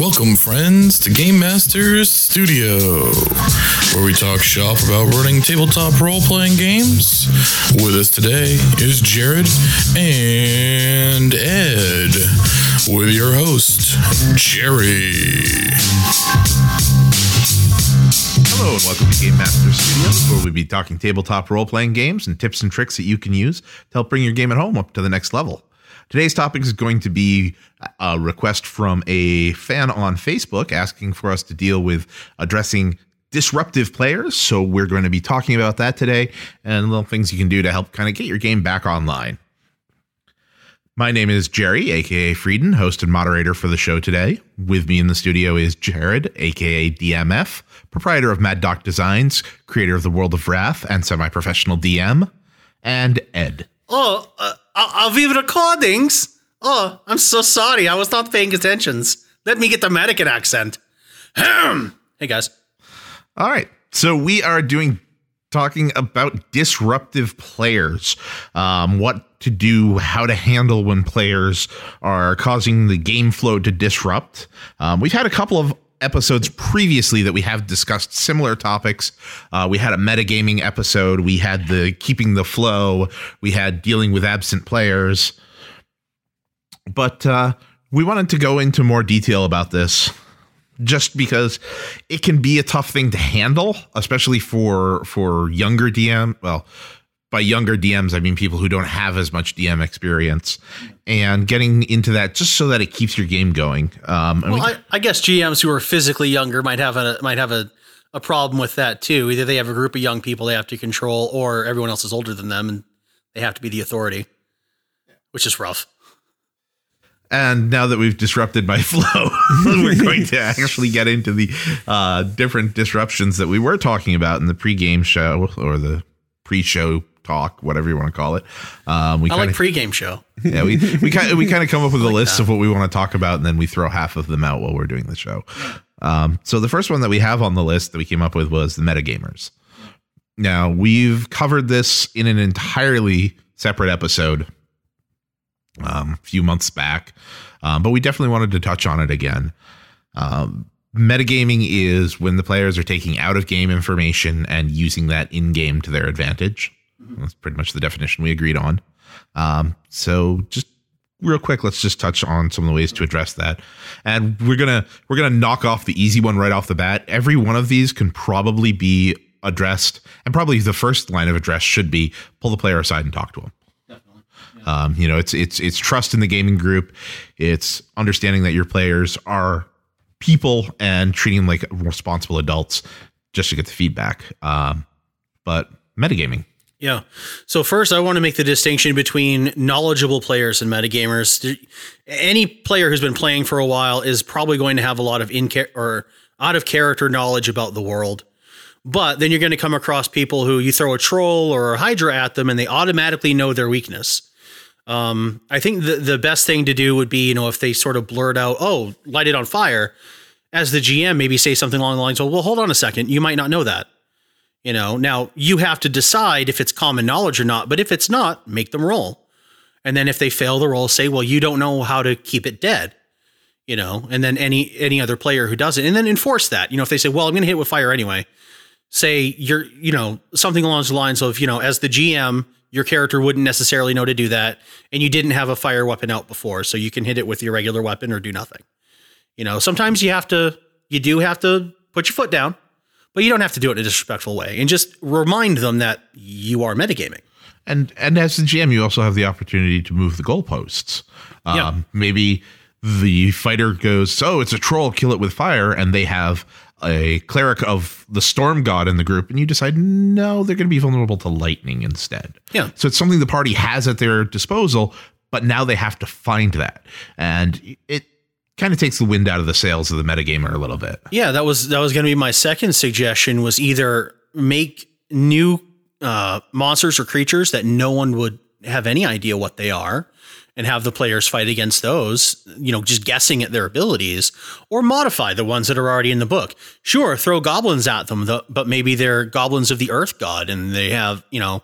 Welcome, friends, to Game Masters Studio, where we talk shop about running tabletop role playing games. With us today is Jared and Ed, with your host, Jerry. Hello and welcome to Game Master Studios, where we be talking tabletop role playing games and tips and tricks that you can use to help bring your game at home up to the next level. Today's topic is going to be a request from a fan on Facebook asking for us to deal with addressing disruptive players. So we're going to be talking about that today and little things you can do to help kind of get your game back online. My name is Jerry, aka Frieden, host and moderator for the show today. With me in the studio is Jared, aka DMF, proprietor of Mad Doc Designs, creator of the World of Wrath, and semi professional DM, and Ed. Oh, uh, are we recordings? Oh, I'm so sorry. I was not paying attention. Let me get the American accent. Hey, guys. All right. So we are doing talking about disruptive players, um, what to do, how to handle when players are causing the game flow to disrupt. Um, we've had a couple of episodes previously that we have discussed similar topics. Uh, we had a metagaming episode. We had the keeping the flow. We had dealing with absent players. But uh, we wanted to go into more detail about this just because it can be a tough thing to handle, especially for for younger DM. Well, by younger DMs, I mean people who don't have as much DM experience, and getting into that just so that it keeps your game going. Um, well, I, I, guess GMs who are physically younger might have a might have a, a problem with that too. Either they have a group of young people they have to control, or everyone else is older than them and they have to be the authority, which is rough. And now that we've disrupted my flow, we're going to actually get into the uh, different disruptions that we were talking about in the pre-game show or the pre-show talk, whatever you want to call it. Um, we I kinda, like pregame show. Yeah, we we kind of, we kind of come up with a like list that. of what we want to talk about, and then we throw half of them out while we're doing the show. Um, so the first one that we have on the list that we came up with was the metagamers. Now we've covered this in an entirely separate episode um, a few months back, um, but we definitely wanted to touch on it again. Um, metagaming is when the players are taking out of game information and using that in game to their advantage. Mm-hmm. That's pretty much the definition we agreed on. Um, so just real quick, let's just touch on some of the ways to address that. And we're gonna we're gonna knock off the easy one right off the bat. Every one of these can probably be addressed, and probably the first line of address should be pull the player aside and talk to them. Um, you know, it's it's it's trust in the gaming group. It's understanding that your players are people and treating them like responsible adults just to get the feedback. Um, but metagaming. Yeah. So first, I want to make the distinction between knowledgeable players and metagamers. Any player who's been playing for a while is probably going to have a lot of in or out of character knowledge about the world. But then you're going to come across people who you throw a troll or a hydra at them, and they automatically know their weakness. Um, I think the the best thing to do would be, you know, if they sort of blurt out, "Oh, light it on fire," as the GM, maybe say something along the lines, "Well, well, hold on a second, you might not know that." You know, now you have to decide if it's common knowledge or not. But if it's not, make them roll, and then if they fail the roll, say, "Well, you don't know how to keep it dead." You know, and then any any other player who does it, and then enforce that. You know, if they say, "Well, I'm going to hit with fire anyway," say you're, you know, something along the lines of, you know, as the GM your character wouldn't necessarily know to do that and you didn't have a fire weapon out before so you can hit it with your regular weapon or do nothing you know sometimes you have to you do have to put your foot down but you don't have to do it in a disrespectful way and just remind them that you are metagaming. And and as the gm you also have the opportunity to move the goalposts. Um, yeah. maybe the fighter goes oh it's a troll kill it with fire and they have a cleric of the storm god in the group and you decide no they're going to be vulnerable to lightning instead. Yeah. So it's something the party has at their disposal but now they have to find that. And it kind of takes the wind out of the sails of the metagamer a little bit yeah that was that was going to be my second suggestion was either make new uh, monsters or creatures that no one would have any idea what they are and have the players fight against those, you know, just guessing at their abilities, or modify the ones that are already in the book. Sure, throw goblins at them, but maybe they're goblins of the earth god and they have, you know,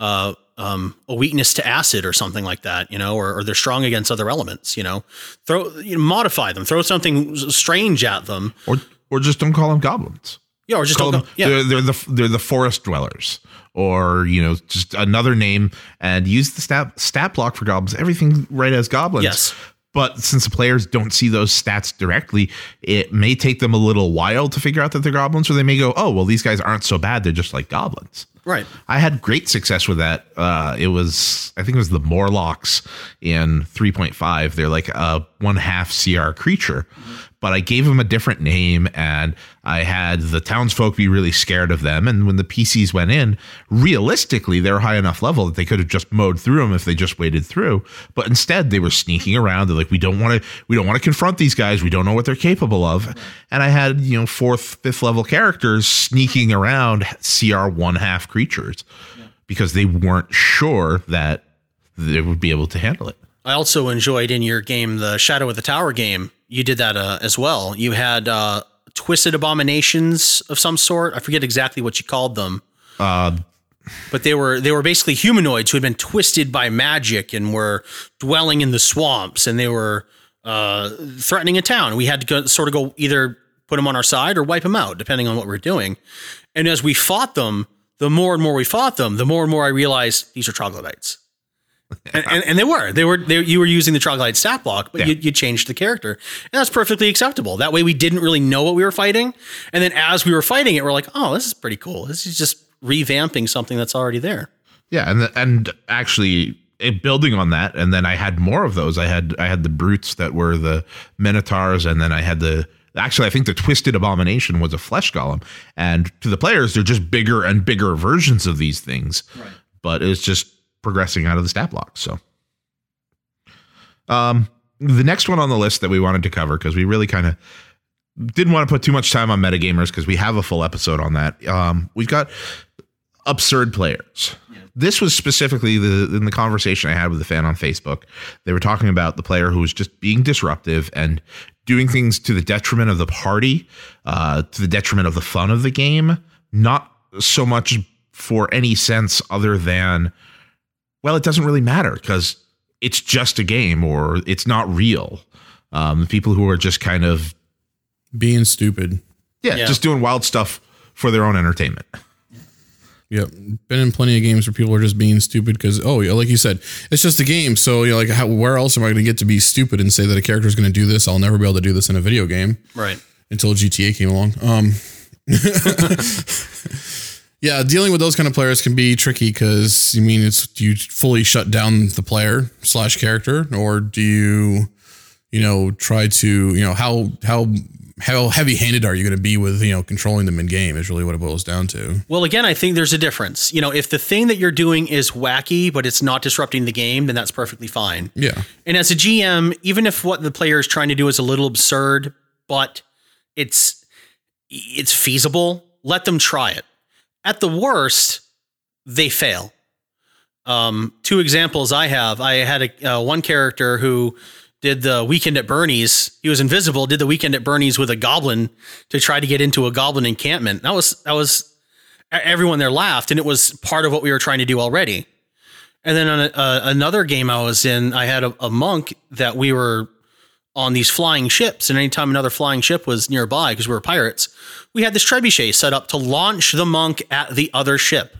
uh, um, a weakness to acid or something like that, you know, or, or they're strong against other elements, you know, throw you know, modify them, throw something strange at them, or or just don't call them goblins. yeah, or just Call don't them, go, yeah, they're, they're the they're the forest dwellers, or you know, just another name, and use the stat stat block for goblins. Everything right as goblins. Yes. But since the players don't see those stats directly, it may take them a little while to figure out that they're goblins, or they may go, "Oh, well, these guys aren't so bad; they're just like goblins." right. I had great success with that. Uh, it was, I think it was the Morlocks in 3.5. They're like a one half CR creature, but I gave them a different name and I had the townsfolk be really scared of them. And when the PCs went in, realistically, they're high enough level that they could have just mowed through them if they just waded through. But instead, they were sneaking around. They're like, we don't want to, we don't want to confront these guys. We don't know what they're capable of. And I had, you know, fourth, fifth level characters sneaking around CR one half creatures because they weren't sure that they would be able to handle it. I also enjoyed in your game the Shadow of the Tower game. You did that uh, as well. You had uh, twisted abominations of some sort. I forget exactly what you called them. Uh, but they were they were basically humanoids who had been twisted by magic and were dwelling in the swamps and they were uh, threatening a town. We had to go, sort of go either put them on our side or wipe them out, depending on what we were doing. And as we fought them, the more and more we fought them, the more and more I realized these are troglodytes. And, and, and they were. They were. They, you were using the troglodyte stat block, but Yeah. you, you changed the character, and that's perfectly acceptable. That way, we didn't really know what we were fighting, and then as we were fighting it, we're like, "Oh, this is pretty cool. This is just revamping something that's already there." yeah, and the, and actually it, building on that, and then I had more of those. I had I had the brutes that were the minotaurs, and then I had the actually I think the twisted abomination was a flesh golem, and to the players they're just bigger and bigger versions of these things. Right. But it's just progressing out of the stat block. So, um, the next one on the list that we wanted to cover because we really kind of didn't want to put too much time on metagamers because we have a full episode on that. Um, we've got absurd players. This was specifically the in the conversation I had with the fan on Facebook. They were talking about the player who was just being disruptive and doing things to the detriment of the party, uh, to the detriment of the fun of the game, not so much for any sense other than, well, it doesn't really matter because it's just a game or it's not real. Um, people who are just kind of Being stupid. yeah, Yeah. just doing wild stuff for their own entertainment. Yep. Been in plenty of games where people are just being stupid because, oh, yeah, like you said, it's just a game. So, you're like, how, where else am I going to get to be stupid and say that a character is going to do this? I'll never be able to do this in a video game Right. until GTA came along. Um, yeah, dealing with those kind of players can be tricky because, I mean, it's do you fully shut down the player slash character or do you, you know, try to, you know, how, how, how heavy handed are you going to be with, you know, controlling them in game is really what it boils down to. Well, again, I think there's a difference. You know, if the thing that you're doing is wacky, but it's not disrupting the game, then that's perfectly fine. Yeah. And as a GM, even if what the player is trying to do is a little absurd, but it's it's feasible, let them try it. At the worst, they fail. Um, two examples I have. I had a uh, one character who did the weekend at Bernie's. He was invisible. Did the weekend at Bernie's with a goblin to try to get into a goblin encampment. That was that was everyone there laughed, and it was part of what we were trying to do already. And then on a, uh, another game I was in, I had a, a monk that we were on these flying ships, and anytime another flying ship was nearby, because we were pirates, we had this trebuchet set up to launch the monk at the other ship.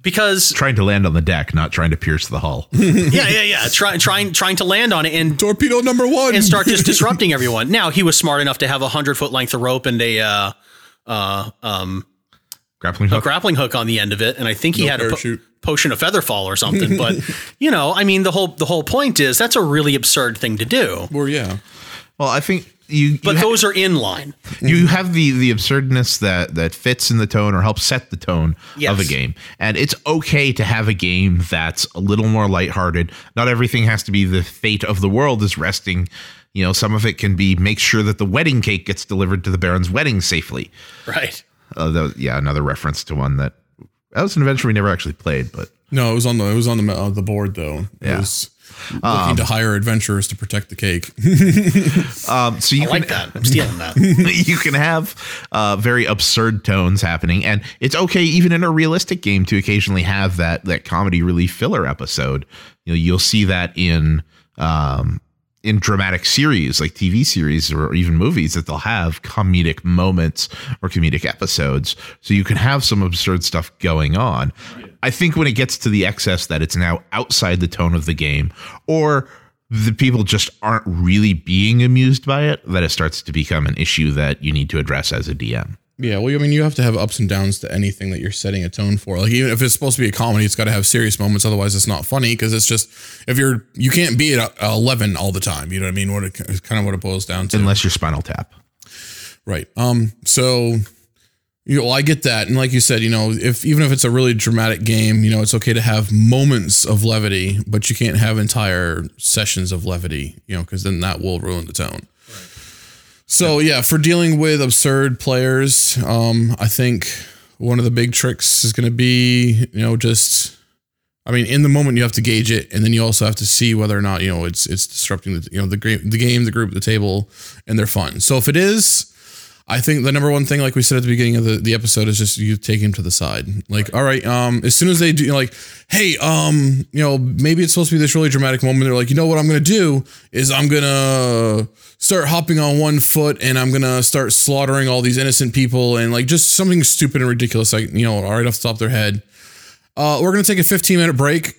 Because Trying to land on the deck, not trying to pierce the hull. yeah, yeah, yeah, trying trying trying to land on it and Torpedo number one. and start just disrupting everyone. Now he was smart enough to have a hundred foot length of rope and a uh, uh, um, Grappling a grappling hook on the end of it, and I think he No had a po- potion of feather fall or something. But you know, I mean, the whole the whole point is that's a really absurd thing to do. Or yeah. well, I think you But ha- those are in line. you have the the absurdness that that fits in the tone or helps set the tone Yes. of a game, and it's okay to have a game that's a little more lighthearted. Not everything has to be the fate of the world is resting. You know, some of it can be make sure that the wedding cake gets delivered to the Baron's wedding safely. Right. Uh, that was- yeah, another reference to one that that was an adventure we never actually played, but No, it was on the it was on the uh, the board though. It Yeah. was looking to hire adventurers to protect the cake. Um, so you I like can that. I'm stealing that. you can have uh, very absurd tones happening, and it's okay even in a realistic game to occasionally have that that comedy relief filler episode. You know, you'll see that in um, in dramatic series like TV series or even movies that they'll have comedic moments or comedic episodes, so you can have some absurd stuff going on. I think when it gets to the excess that it's now outside the tone of the game, or the people just aren't really being amused by it, that it starts to become an issue that you need to address as a DM. Yeah, well, I mean, you have to have ups and downs to anything that you're setting a tone for. Like even if it's supposed to be a comedy, it's got to have serious moments. Otherwise, it's not funny because it's just if you're you can't be at eleven all the time. You know what I mean? What it, it's kind of what it boils down to. Unless you're Spinal Tap. Right. Um. So, you know, I get that, and like you said, you know, if even if it's a really dramatic game, you know, it's okay to have moments of levity, but you can't have entire sessions of levity, you know, because then that will ruin the tone. So yeah, for dealing with absurd players, um, I think one of the big tricks is going to be, you know, just. I mean, in the moment you have to gauge it, and then you also have to see whether or not you know it's it's disrupting the you know the game, the game, the group, the table, and they're fun. So if it is, I think the number one thing, like we said at the beginning of the, the episode, is just you take him to the side. Like, all right, um, as soon as they do, like, hey, um, you know, maybe it's supposed to be this really dramatic moment. They're like, you know what I'm gonna do is I'm gonna start hopping on one foot and I'm gonna start slaughtering all these innocent people and like just something stupid and ridiculous, like you know, right off the top of their head. Uh, we're gonna take a 15 minute break,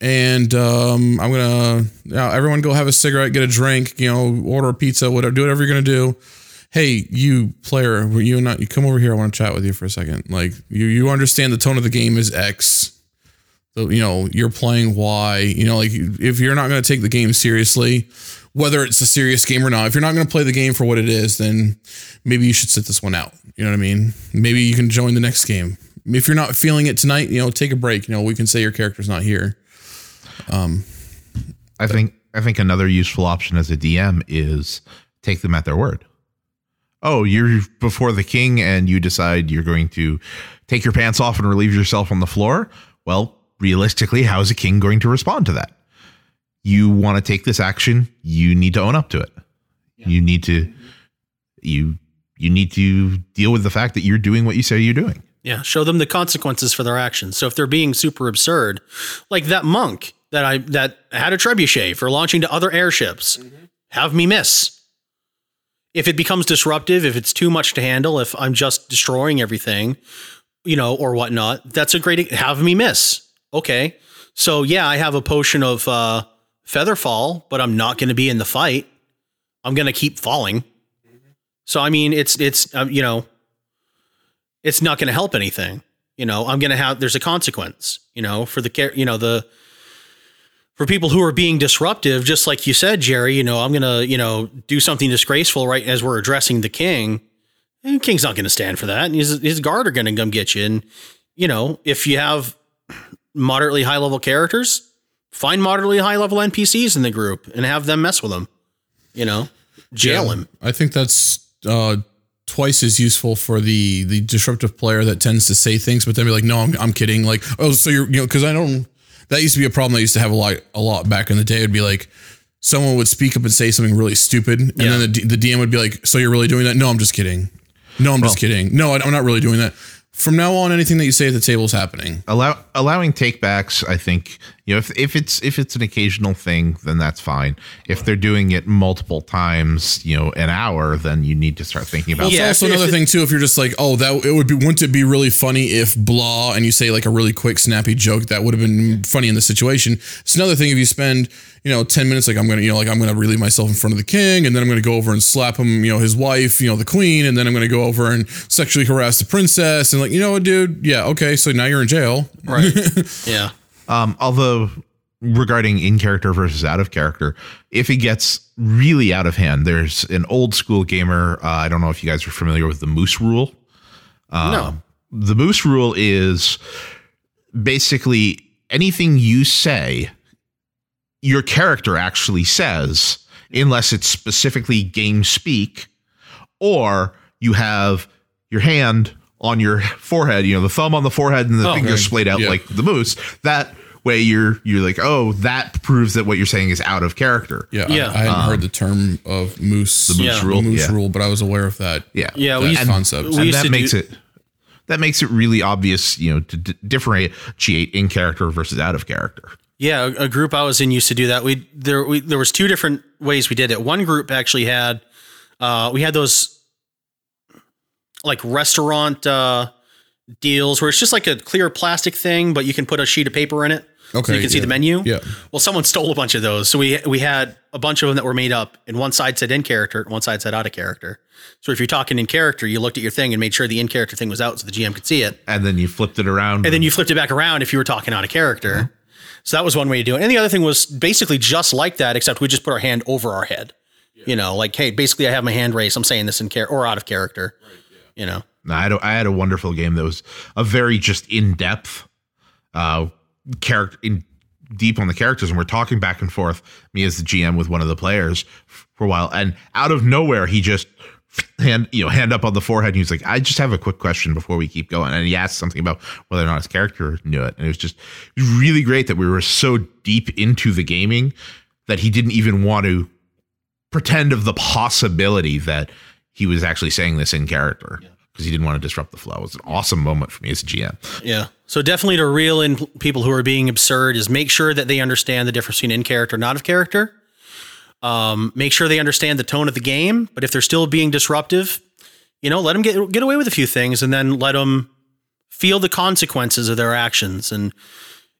and um, I'm gonna yeah, everyone go have a cigarette, get a drink, you know, order a pizza, whatever, do whatever you're gonna do. Hey, you player, you I, you come over here. I want to chat with you for a second. Like you, you understand the tone of the game is X. So, you know, you're playing Y. You know, like if you're not gonna take the game seriously, whether it's a serious game or not, if you're not gonna play the game for what it is, then maybe you should sit this one out. You know what I mean? Maybe you can join the next game. If you're not feeling it tonight, you know, take a break. You know, we can say your character's not here. Um, I think I think another useful option as a DM is take them at their word. Oh, you're before the king and you decide you're going to take your pants off and relieve yourself on the floor. Well, realistically, how is a king going to respond to that? You want to take this action, you need to own up to it. You need to you you need to deal with the fact that you're doing what you say you're doing. Yeah, show them the consequences for their actions. So if they're being super absurd, like that monk that I that had a trebuchet for launching to other airships, mm-hmm. have me miss. If it becomes disruptive, if it's too much to handle, if I'm just destroying everything, you know, or whatnot, that's a great have me miss. Okay, so yeah, I have a potion of uh, feather fall, but I'm not going to be in the fight. I'm going to keep falling. So I mean, it's it's um, you know, it's not going to help anything. You know, I'm going to have there's a consequence. You know, for the care, you know the for people who are being disruptive, just like you said, Jerry. You know, I'm going to you know do something disgraceful right as we're addressing the king. And the king's not going to stand for that. And his his guard are going to come get you. And you know, if you have moderately high level characters, find moderately high level NPCs in the group and have them mess with them. You know, jail him. I think that's uh, twice as useful for the the disruptive player that tends to say things, but then be like, "No, I'm, I'm kidding." Like, oh, so you're you know, because I don't. That used to be a problem I used to have a lot a lot back in the day. It'd be like someone would speak up and say something really stupid, and Yeah. then the, D- the DM would be like, "So you're really doing that?" No, I'm just kidding. No, I'm just kidding. No, I- I'm not really doing that. From now on, anything that you say at the table is happening. allow allowing takebacks i think you know if, if it's if it's an occasional thing then that's fine if they're doing it multiple times you know an hour then you need to start thinking about Well, Yeah, it's also if- another if thing too. If you're just like, oh, that it would be, wouldn't it be really funny if blah, and you say like a really quick, snappy joke that would have been funny in the situation. It's another thing if you spend, you know, ten minutes like I'm gonna, you know, like I'm gonna relieve myself in front of the king, and then I'm gonna go over and slap him, you know, his wife, you know, the queen, and then I'm gonna go over and sexually harass the princess, and like, you know what, dude, yeah, okay, so now you're in jail. Right. yeah. Um, although regarding in character versus out of character, if it gets really out of hand, there's an old school gamer. Uh, I don't know if you guys are familiar with the Moose Rule. no. The Moose Rule is basically anything you say, your character actually says, unless it's specifically game speak, or you have your hand on your forehead, you know, the thumb on the forehead and the Oh, fingers okay. splayed out Yeah. like the moose. That way you're you're like, oh, that proves that what you're saying is out of character. Yeah, Yeah. I, I hadn't heard the term of moose, the moose Yeah. rule. moose yeah. rule, but I was aware of that. Yeah. Yeah, we that used- and, concept. we and that makes do- it that makes it really obvious, you know, to d- differentiate in character versus out of character. Yeah, a, a group I was in used to do that. We there we, there was two different ways we did it. One group actually had uh, we had those like restaurant uh, deals where it's just like a clear plastic thing, but you can put a sheet of paper in it. so Okay, you can see yeah. the menu. Yeah. Well, someone stole a bunch of those, so we we had a bunch of them that were made up, and one side said in character, and one side said out of character. So if you're talking in character, you looked at your thing and made sure the in character thing was out, so the GM could see it And then you flipped it around. and then you flipped it back around if you were talking out of character. So that was one way to do it. And the other thing was basically just like that, except we just put our hand over our head. You know, like, hey, basically, I have my hand raised. I'm saying this in character or out of character. You know, I had, a, I had a wonderful game that was a very just in depth uh, character in deep on the characters, and we're talking back and forth. Me as the GM with one of the players for a while, and out of nowhere, he just hand you know hand up on the forehead. And he's like, "I just have a quick question before we keep going." And he asked something about whether or not his character knew it, and it was just really great that we were so deep into the gaming that he didn't even want to pretend of the possibility that he was actually saying this in character because he didn't want to disrupt the flow. It was an awesome moment for me as a GM. yeah. So definitely to reel in people who are being absurd is make sure that they understand the difference between in character and out of character. Um, make sure they understand the tone of the game. But if they're still being disruptive, you know, let them get get away with a few things, and then let them feel the consequences of their actions. And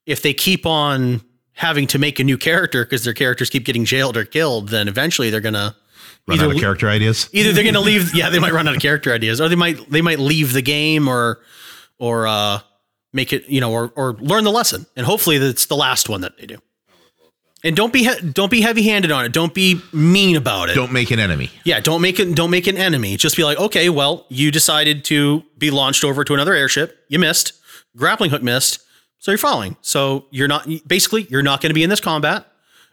if they keep on having to make a new character because their characters keep getting jailed or killed, then eventually they're gonna Run Either out of character ideas. either they're gonna leave. Yeah, they might run out of character ideas, or they might they might leave the game, or or uh, make it you know, or or learn the lesson. And hopefully that's the last one that they do. And don't be he- don't be heavy handed on it. Don't be mean about it. Don't make an enemy. Yeah, don't make it don't make an enemy. Just be like, okay, well, you decided to be launched over to another airship. You missed. Grappling hook missed. So you're falling. So you're not basically you're not going to be in this combat.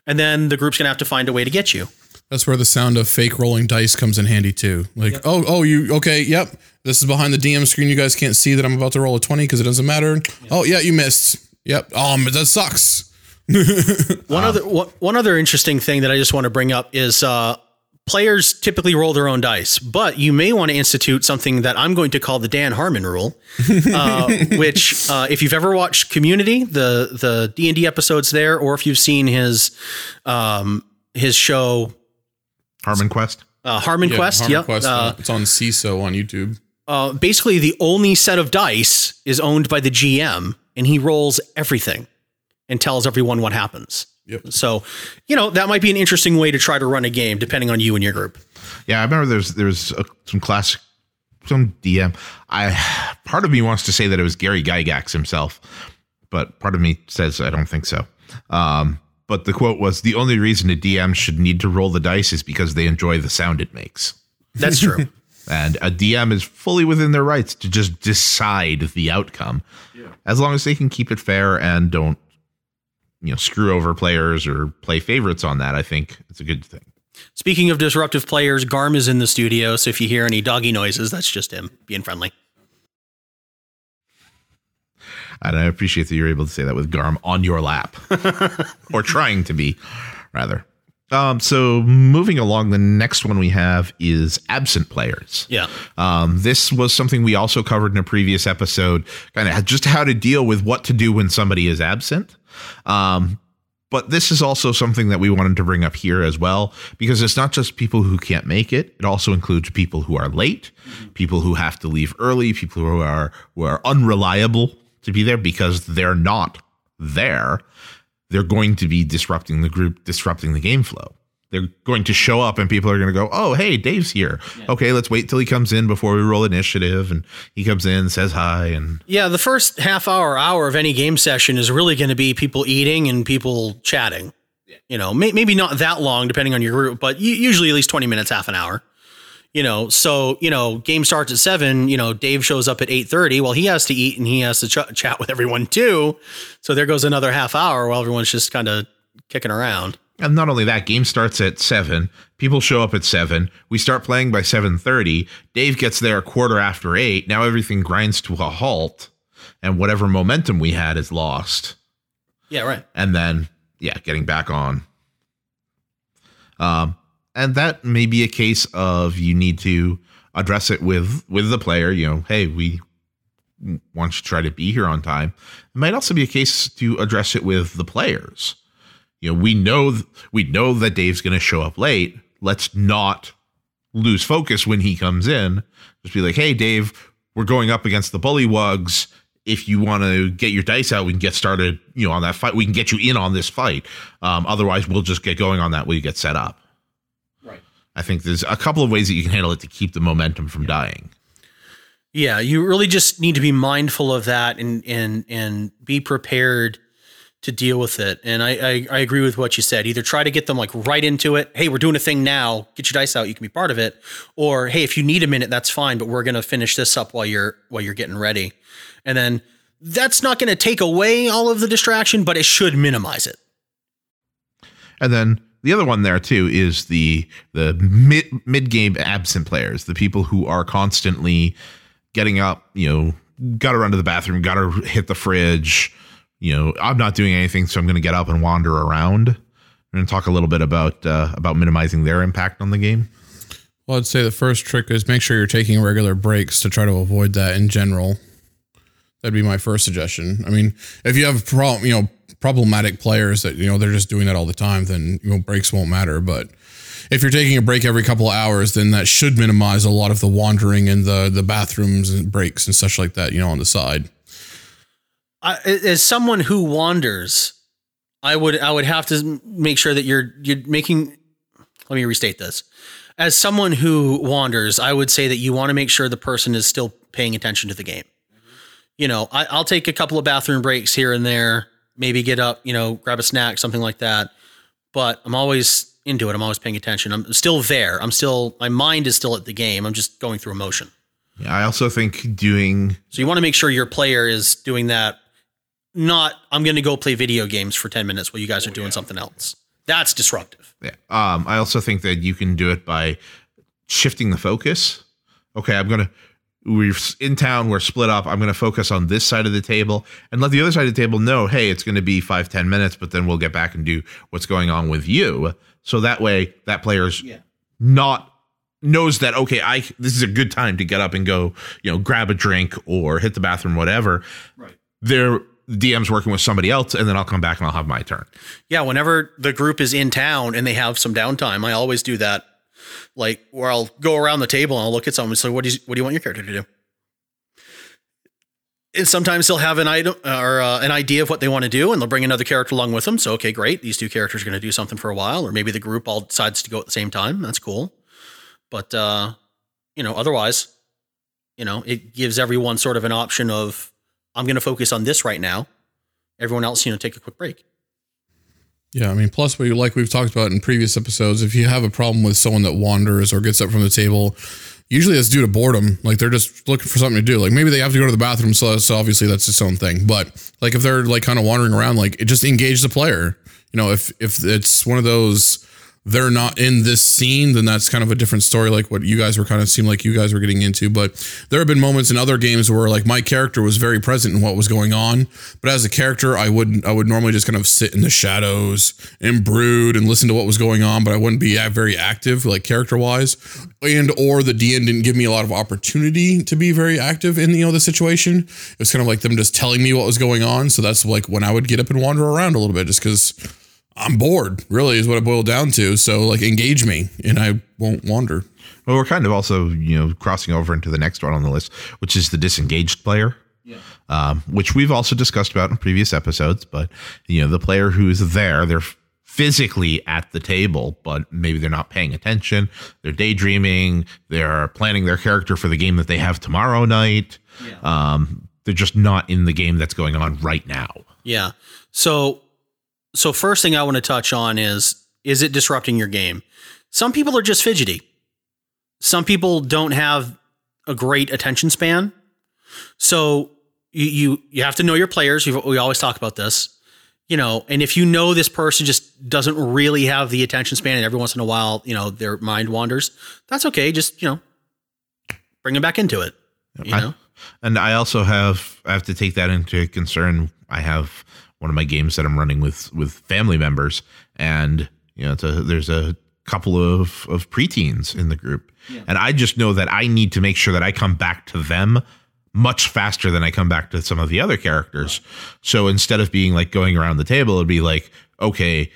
And then the group's going to have to find a way to get you. That's where the sound of fake rolling dice comes in handy too. Like, oh, oh, you okay? Yep. This is behind the DM screen. You guys can't see that I'm about to roll a twenty because it doesn't matter. Oh yeah, you missed. Yep. Um, that sucks. One other one, one other interesting thing that I just want to bring up is uh, players typically roll their own dice, but you may want to institute something that I'm going to call the Dan Harmon rule, uh, which uh, if you've ever watched Community, the the D and D episodes there, or if you've seen his um, his show Harmon Quest. uh, Harmon Yeah, Quest, Harmon yep. Quest, Uh, it's on Seeso on YouTube. uh, basically, the only set of dice is owned by the GM, and he rolls everything and tells everyone what happens. Yep. So, you know, that might be an interesting way to try to run a game, depending on you and your group. Yeah, I remember there's there's a, some classic some DM. I part of me wants to say that it was Gary Gygax himself, but part of me says I don't think so. Um, but the quote was the only reason a DM should need to roll the dice is because they enjoy the sound it makes. That's true. And a DM is fully within their rights to just decide the outcome, as long as they can keep it fair and don't, you know, screw over players or play favorites on that. I think it's a good thing. Speaking of disruptive players, Garm is in the studio, so if you hear any doggy noises, that's just him being friendly. And I appreciate that you're able to say that with Garm on your lap, or trying to be, rather. Um, so moving along, the next one we have is absent players. Yeah. Um, this was something we also covered in a previous episode, kind of just how to deal with what to do when somebody is absent. Um, but this is also something that we wanted to bring up here as well, because it's not just people who can't make it. It also includes people who are late, people who have to leave early, people who are who are unreliable to be there because they're not there. They're going to be disrupting the group, disrupting the game flow. They're going to show up and people are going to go, Oh, hey, Dave's here. Okay, let's wait till he comes in before we roll initiative. And he comes in, says hi, and Yeah, the first half hour, hour of any game session is really going to be people eating and people chatting. You know, may, maybe not that long, depending on your group, but usually at least 20 minutes, half an hour. You know, so, you know, game starts at seven, you know, Dave shows up at 8.30. Well, he has to eat and he has to ch- chat with everyone too. So there goes another half hour while everyone's just kind of kicking around. And not only that, game starts at seven. People show up at seven. We start playing by seven thirty. Dave gets there a quarter after eight. Now everything grinds to a halt, and whatever momentum we had is lost. Yeah, right. And then, yeah, getting back on. Um, and that may be a case of you need to address it with with the player. You know, hey, we want you to try to be here on time. It might also be a case to address it with the players. You know, we know we know that Dave's going to show up late. Let's not lose focus when he comes in. Just be like, hey, Dave, we're going up against the Bullywugs. If you want to get your dice out, we can get started. You know, on that fight, we can get you in on this fight. Um, otherwise, we'll just get going on that when you get set up. I think there's a couple of ways that you can handle it to keep the momentum from dying. Yeah, you really just need to be mindful of that and and and be prepared to deal with it. And I, I, I agree with what you said. Either try to get them like right into it. Hey, we're doing a thing now. Get your dice out. You can be part of it. Or hey, if you need a minute, that's fine. But we're gonna finish this up while you're while you're getting ready. And then that's not gonna take away all of the distraction, but it should minimize it. And then the other one there too is the the mid mid game absent players, the people who are constantly getting up, you know, got to run to the bathroom, got to hit the fridge. You know, I'm not doing anything, so I'm going to get up and wander around. I'm going to talk a little bit about uh, about minimizing their impact on the game. Well, I'd say the first trick is make sure you're taking regular breaks to try to avoid that in general. That'd be my first suggestion. I mean, if you have a problem, you know, problematic players that you know they're just doing that all the time, then you know breaks won't matter. But if you're taking a break every couple hours, then that should minimize a lot of the wandering and the the bathrooms and breaks and such like that. You know, on the side. I, as someone who wanders, I would I would have to make sure that you're you're making. Let me restate this. As someone who wanders, I would say that you want to make sure the person is still paying attention to the game. You know, I, I'll take a couple of bathroom breaks here and there, maybe get up, you know, grab a snack, something like that. But I'm always into it. I'm always paying attention. I'm still there. I'm still my mind is still at the game. I'm just going through emotion. Yeah, I also think doing So you want to make sure your player is doing that. Not I'm going to go play video games for 10 minutes while you guys are doing something else. That's disruptive. Yeah. Um, I also think that you can do it by shifting the focus. Okay, I'm gonna we're in town, we're split up. I'm gonna focus on this side of the table and let the other side of the table know, hey, it's gonna be five, ten minutes, but then we'll get back and do what's going on with you. So that way that player's Yeah. not knows that okay, I this is a good time to get up and go, you know, grab a drink or hit the bathroom, whatever. Right. Their DM's working with somebody else, and then I'll come back and I'll have my turn. Yeah, whenever the group is in town and they have some downtime, I always do that. Like where I'll go around the table and I'll look at someone and say, "What do you what do you want your character to do?" And sometimes they'll have an item or uh, an idea of what they want to do, and they'll bring another character along with them. So, okay, great, these two characters are going to do something for a while, or maybe the group all decides to go at the same time. That's cool. But uh, you know, otherwise, you know, it gives everyone sort of an option of, "I'm going to focus on this right now." Everyone else, you know, take a quick break. Yeah, I mean, plus we like we've talked about in previous episodes, if you have a problem with someone that wanders or gets up from the table, usually it's due to boredom. Like they're just looking for something to do. Like maybe they have to go to the bathroom, so, so obviously that's its own thing. But like if they're like kind of wandering around, like it just engage the player. You know, if if it's one of those they're not in this scene, then that's kind of a different story, like what you guys were kind of seemed like you guys were getting into. But there have been moments in other games where like my character was very present in what was going on, but as a character, I wouldn't I would normally just kind of sit in the shadows and brood and listen to what was going on, but I wouldn't be very active, like character wise, and or the DM didn't give me a lot of opportunity to be very active in you know the situation. It was kind of like them just telling me what was going on, so that's like when I would get up and wander around a little bit, just because. I'm bored, really, is what it boiled down to. So, like, engage me and I won't wander. Well, we're kind of also, you know, crossing over into the next one on the list, which is the disengaged player. Yeah. Um, which we've also discussed about in previous episodes, but you know, the player who's there, they're physically at the table, but maybe they're not paying attention. They're daydreaming. They're planning their character for the game that they have tomorrow night. Yeah. Um, they're just not in the game that's going on right now. Yeah. So so first thing I want to touch on is is it disrupting your game? Some people are just fidgety. Some people don't have a great attention span. So you you, you have to know your players. You've, we always talk about this. you know, and if you know this person just doesn't really have the attention span and every once in a while, you know, their mind wanders, that's okay. Just, you know, bring them back into it. You I- know? and I also have I have to take that into concern. I have one of my games that I'm running with with family members, and you know, it's a, there's a couple of of preteens in the group, and I just know that I need to make sure that I come back to them much faster than I come back to some of the other characters. So instead of being like going around the table, it'd be like, okay,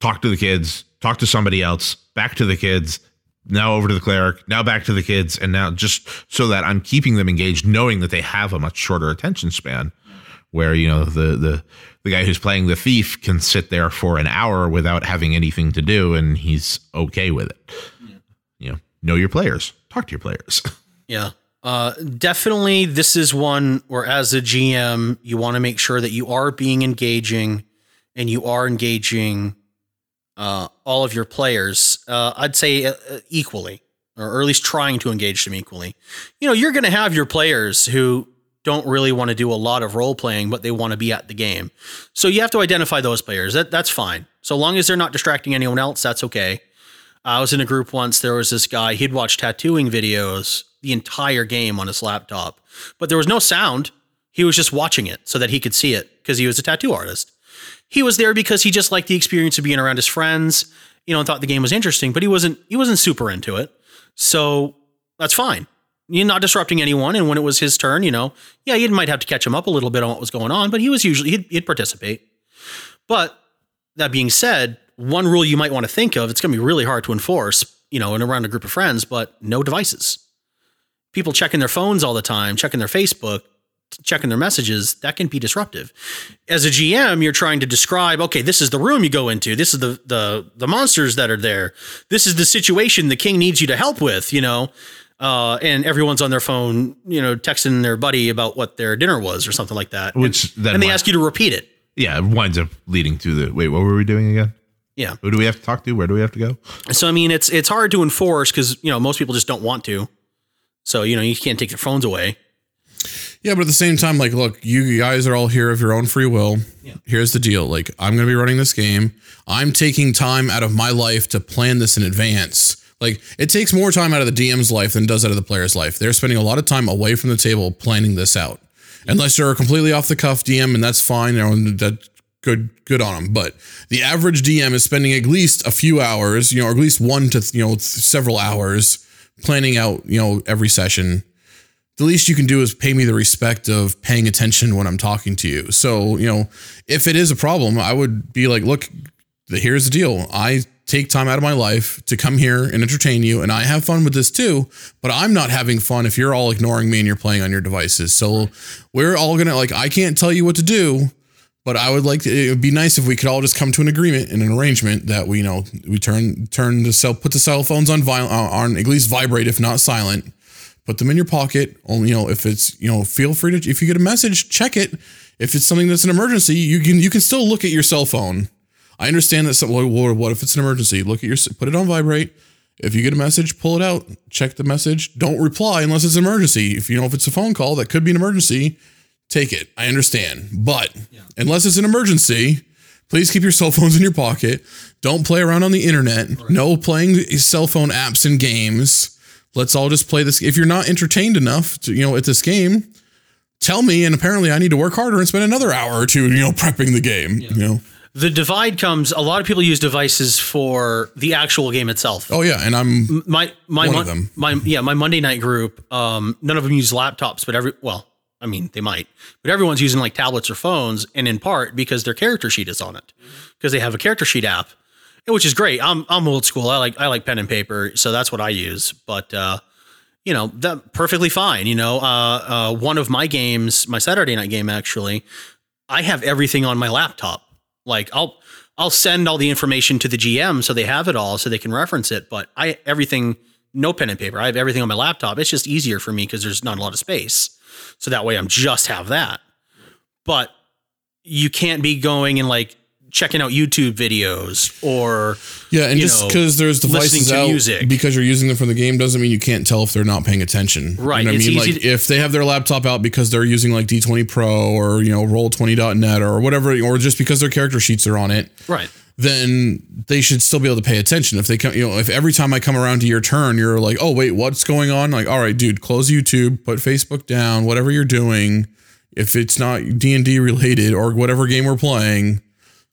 talk to the kids, talk to somebody else, back to the kids, now over to the cleric, now back to the kids, and now just so that I'm keeping them engaged, knowing that they have a much shorter attention span. Where you know the the the guy who's playing the thief can sit there for an hour without having anything to do, and he's okay with it. You know, know your players, talk to your players. Yeah. Uh, definitely, this is one where, as a GM, you want to make sure that you are being engaging and you are engaging uh, all of your players. Uh, I'd say uh, uh, equally, or at least trying to engage them equally. You know, you're going to have your players who don't really want to do a lot of role playing, but they want to be at the game. So you have to identify those players. That that's fine. So long as they're not distracting anyone else, that's okay. I was in a group once. There was this guy. He'd watched tattooing videos the entire game on his laptop, but there was no sound. He was just watching it so that he could see it because he was a tattoo artist. He was there because he just liked the experience of being around his friends, you know, and thought the game was interesting. But he wasn't. He wasn't super into it. So that's fine. You're not disrupting anyone. And when it was his turn, you know, yeah, you might have to catch him up a little bit on what was going on, but he was usually he'd, he'd participate. But that being said, one rule you might want to think of, it's going to be really hard to enforce, you know, and around a group of friends, but no devices. People checking their phones all the time, checking their Facebook, checking their messages, that can be disruptive. As a GM, you're trying to describe, okay, this is the room you go into. This is the the the monsters that are there. This is the situation the king needs you to help with, you know. Uh, and everyone's on their phone, you know, texting their buddy about what their dinner was or something like that. Which and, then and they ask you to repeat it. yeah, it winds up leading to the wait. What were we doing again? Yeah. Who do we have to talk to? Where do we have to go? So I mean, it's it's hard to enforce because you know most people just don't want to. So you know you can't take their phones away. Yeah, but at the same time, like, look, you guys are all here of your own free will. Yeah. Here's the deal. Like, I'm going to be running this game. I'm taking time out of my life to plan this in advance. Like, it takes more time out of the DM's life than does out of the player's life. They're spending a lot of time away from the table planning this out. Unless you're a completely off the cuff DM, and that's fine. You know, that good, good on them. But the average DM is spending at least a few hours, you know, or at least one to you know several hours planning out, you know, every session the least you can do is pay me the respect of paying attention when I'm talking to you. So, you know, if it is a problem, I would be like, look, here's the deal. I take time out of my life to come here and entertain you, and I have fun with this too, but I'm not having fun if you're all ignoring me and you're playing on your devices. So, we're all gonna, like, I can't tell you what to do. But I would like to, it would be nice if we could all just come to an agreement and an arrangement that we, you know, we turn, turn the cell, put the cell phones on, vi- uh, on at least vibrate, if not silent put them in your pocket. Only you know if it's you know feel free to if you get a message, check it. If it's something that's an emergency, you can you can still look at your cell phone. I understand that some well, what if it's an emergency? Look at your put it on vibrate. If you get a message, pull it out, check the message. Don't reply unless it's an emergency. If you know if it's a phone call that could be an emergency, take it. I understand. But unless it's an emergency, please keep your cell phones in your pocket. Don't play around on the internet. No playing cell phone apps and games. Let's all just play this. If you're not entertained enough to, you know, at this game, tell me. And apparently I need to work harder and spend another hour or two, you know, prepping the game, you know? The divide comes. A lot of people use devices for the actual game itself. Oh yeah. And I'm, my my One mon- of them. my yeah my Monday night group. Um, none of them use laptops, but every well, I mean they might, but everyone's using like tablets or phones, and in part because their character sheet is on it, because they have a character sheet app, which is great. I'm I'm old school. I like I like pen and paper, so that's what I use. But uh, you know that perfectly fine. You know, uh, uh, one of my games, my Saturday night game actually, I have everything on my laptop. Like I'll I'll send all the information to the GM so they have it all so they can reference it. But I everything no pen and paper. I have everything on my laptop. It's just easier for me because there's not a lot of space. So that way I'm just have that. But you can't be going and like checking out YouTube videos or Yeah, and just because there's devices to out music. because you're using them from the game doesn't mean you can't tell if they're not paying attention. Right, You know I mean? Like to- if they have their laptop out because they're using like D20 Pro or you know Roll20.net or whatever, or just because their character sheets are on it, right. then they should still be able to pay attention. If they come, you know, if every time I come around to your turn, you're like, oh wait, what's going on? Like, all right, dude, close YouTube, put Facebook down, whatever you're doing. If it's not D and D related or whatever game we're playing,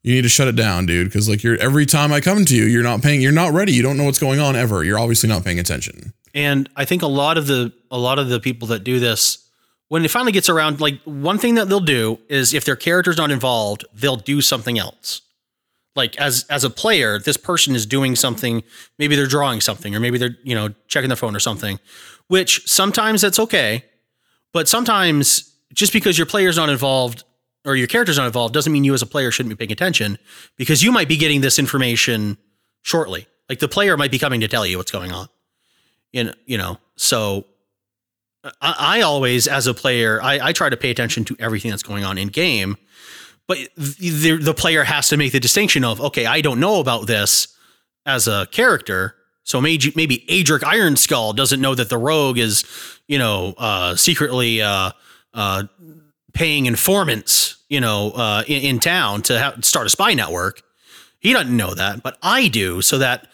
you need to shut it down, dude. Because like you're every time I come to you, you're not paying, you're not ready. You don't know what's going on ever. You're obviously not paying attention. And I think a lot of the a lot of the people that do this, when it finally gets around, like one thing that they'll do is if their character's not involved, they'll do something else. Like as as a player, this person is doing something. Maybe they're drawing something, or maybe they're you know checking their phone or something. Which sometimes that's okay, but sometimes just because your player's not involved or your character's not involved doesn't mean you as a player shouldn't be paying attention because you might be getting this information shortly. Like the player might be coming to tell you what's going on know, you know so I, I always as a player I, I try to pay attention to everything that's going on in game but the, the player has to make the distinction of okay i don't know about this as a character so maybe maybe adric ironskull doesn't know that the rogue is you know uh, secretly uh, uh, paying informants you know uh, in, in town to have, start a spy network he doesn't know that, but I do, so that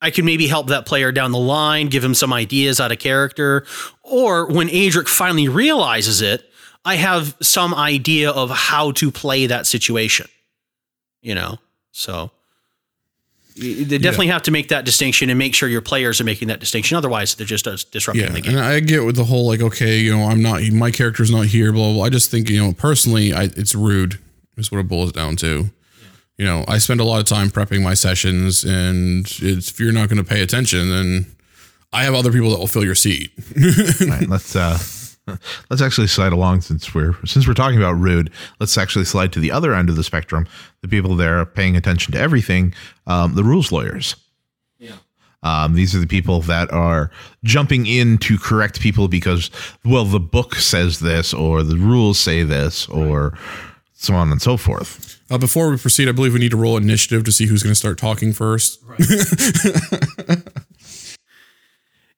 I can maybe help that player down the line, give him some ideas out of character. Or when Adric finally realizes it, I have some idea of how to play that situation. You know? So they definitely have to make that distinction and make sure your players are making that distinction. Otherwise, they're just uh, disrupting Yeah, the game. and I get with the whole like, okay, you know, I'm not, my character's not here, blah blah. blah. I just think, you know, personally, I, it's rude. Is what it boils down to. You know, I spend a lot of time prepping my sessions, and it's, if you're not going to pay attention, then I have other people that will fill your seat. All right, let's uh let's actually slide along since we're since we're talking about rude. Let's actually slide to the other end of the spectrum. The people there are paying attention to everything. Um, the rules lawyers. Yeah. Um, these are the people that are jumping in to correct people because, well, the book says this, or the rules say this, or so on and so forth. Uh, before we proceed, I believe we need to roll initiative to see who's going to start talking first.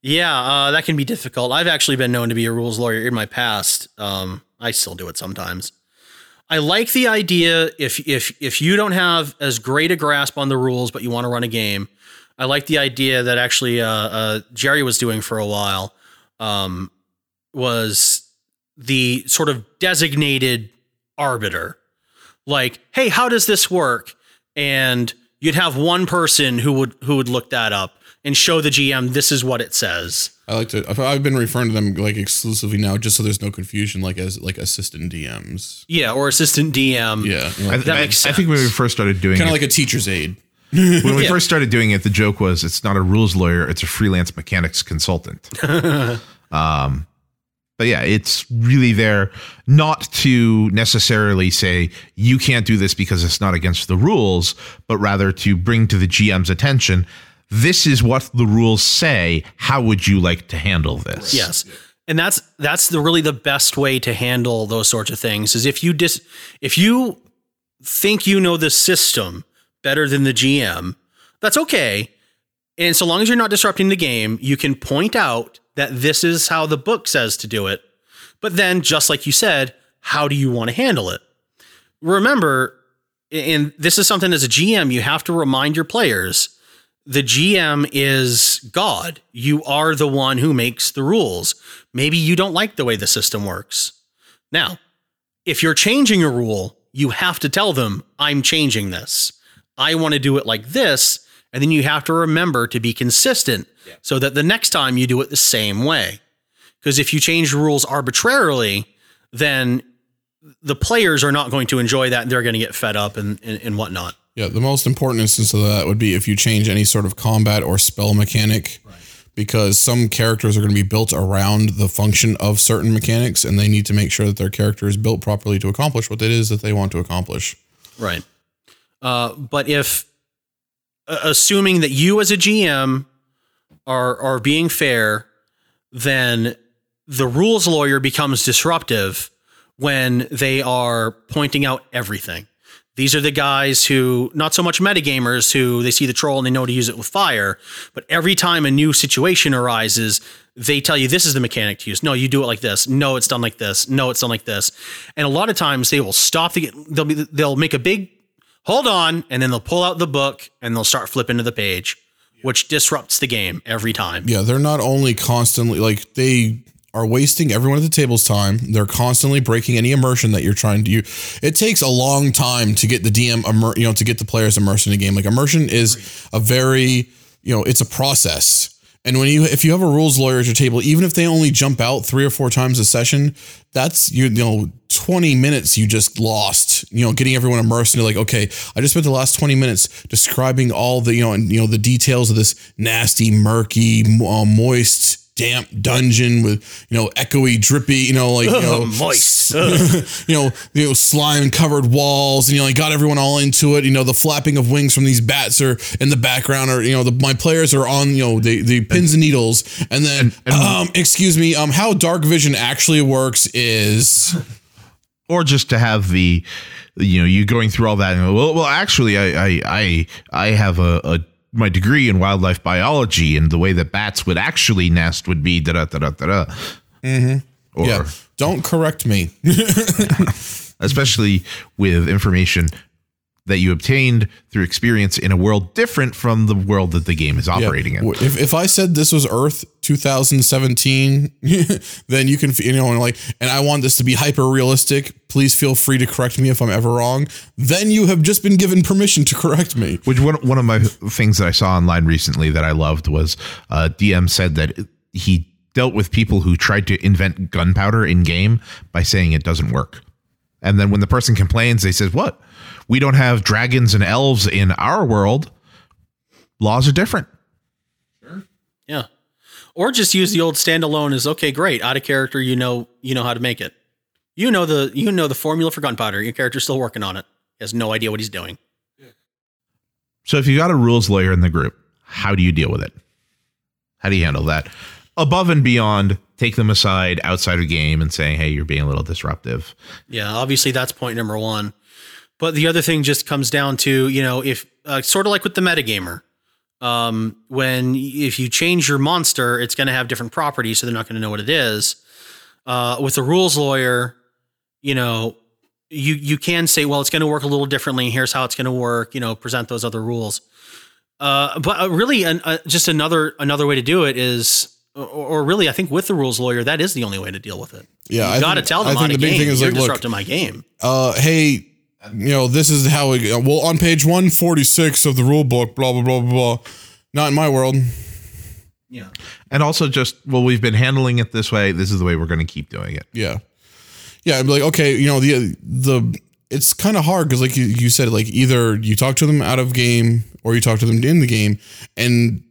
Yeah, uh, that can be difficult. I've actually been known to be a rules lawyer in my past. Um, I still do it sometimes. I like the idea if if if you don't have as great a grasp on the rules, but you want to run a game. I like the idea that actually uh, uh, Jerry was doing for a while. Um, was the sort of designated arbiter. Like, hey, how does this work? And you'd have one person who would who would look that up and show the GM this is what it says. I like to. I've- I've been referring to them like exclusively now, just so there's no confusion, like as like assistant DMs. Yeah, or assistant DM. Yeah, I, That I- makes I think when we first started doing kind of like a teacher's aide. when we Yeah. first started doing it, the joke was it's not a rules lawyer, it's a freelance mechanics consultant. um, but yeah, it's really there not to necessarily say you can't do this because it's not against the rules, but rather to bring to the GM's attention this is what the rules say. How would you like to handle this? Yes. And that's that's the really the best way to handle those sorts of things is if you dis if you think you know the system better than the GM, that's okay. And so long as you're not disrupting the game, you can point out that this is how the book says to do it. But then just like you said, how do you want to handle it? Remember, and this is something as a GM you have to remind your players the GM is God. You are the one who makes the rules. Maybe you don't like the way the system works. Now, if you're changing a rule, you have to tell them, I'm changing this. I want to do it like this. And then you have to remember to be consistent so that the next time you do it the same way. Because if you change the rules arbitrarily, then the players are not going to enjoy that and they're going to get fed up and, and, and whatnot. Yeah, the most important instance of that would be if you change any sort of combat or spell mechanic, because some characters are going to be built around the function of certain mechanics, and they need to make sure that their character is built properly to accomplish what it is that they want to accomplish. Right. Uh, but if, uh, assuming that you as a GM are are being fair, then the rules lawyer becomes disruptive when they are pointing out everything. These are the guys who, not so much metagamers, who they see the troll and they know to use it with fire. But every time a new situation arises, they tell you this is the mechanic to use. No, you do it like this. No, it's done like this. No, it's done like this. And a lot of times they will stop the. They'll be. They'll make a big hold on, and then they'll pull out the book and they'll start flipping to the page, which disrupts the game every time. Yeah, they're not only constantly like they are wasting everyone at the table's time. They're constantly breaking any immersion that you're trying to do. It takes a long time to get the DM immer, you know, to get the players immersed in a game. Like immersion is a very, you know, it's a process. And when you if you have a rules lawyer at your table, even if they only jump out three or four times a session, that's you, know 20 minutes you just lost. You know, getting everyone immersed into like, okay, I just spent the last 20 minutes describing all the you know and you know the details of this nasty, murky, uh, moist damp dungeon with you know echoey drippy you know like you know Moist. you know you know slime covered walls and you know like got everyone all into it you know the flapping of wings from these bats are in the background or you know the my players are on you know the the pins and needles and then um excuse me um how dark vision actually works is or just to have the you know you going through all that and well well actually I I I, I have a, a my degree in wildlife biology and the way that bats would actually nest would be da da da da da. Mm-hmm. Or yeah don't correct me especially with information that you obtained through experience in a world different from the world that the game is operating in. If, if I said this was Earth 2017, then you can, you know, and like, and I want this to be hyper realistic. Please feel free to correct me if I'm ever wrong. Then you have just been given permission to correct me. Which one, one of my things that I saw online recently that I loved was uh, DM said that he dealt with people who tried to invent gunpowder in game by saying it doesn't work. And then when the person complains, they says, "What? We don't have dragons and elves in our world. Laws are different." Yeah. Or just use the old standalone as okay, great. Out of character, you know you know how to make it. You know the you know the formula for gunpowder. Your character's still working on it. He has no idea what he's doing. So if you got a rules lawyer in the group, how do you deal with it? How do you handle that? Above and beyond, take them aside outside of game and saying, "Hey, you're being a little disruptive." Yeah, obviously that's point number one. But the other thing just comes down to you know if uh, sort of like with the metagamer, um, when if you change your monster, it's going to have different properties, so they're not going to know what it is. Uh, with the rules lawyer, you know, you you can say, well, it's going to work a little differently. Here's how it's going to work. You know, present those other rules. Uh, but uh, really, an, uh, just another another way to do it is, or, or really, I think with the rules lawyer, that is the only way to deal with it. Yeah, I you got to think- tell I them think out the of big game. thing is, You're like, look- disrupting my game. uh, hey, you know, this is how it, well, on page 146 of the rule book, blah, blah, blah, blah, blah. Not in my world. Yeah. And also just, well, we've been handling it this way. This is the way we're going to keep doing it. Yeah. Yeah. I'd be like, okay, you know, the, the, it's kind of hard because, like you, you said, like either you talk to them out of game or you talk to them in the game. And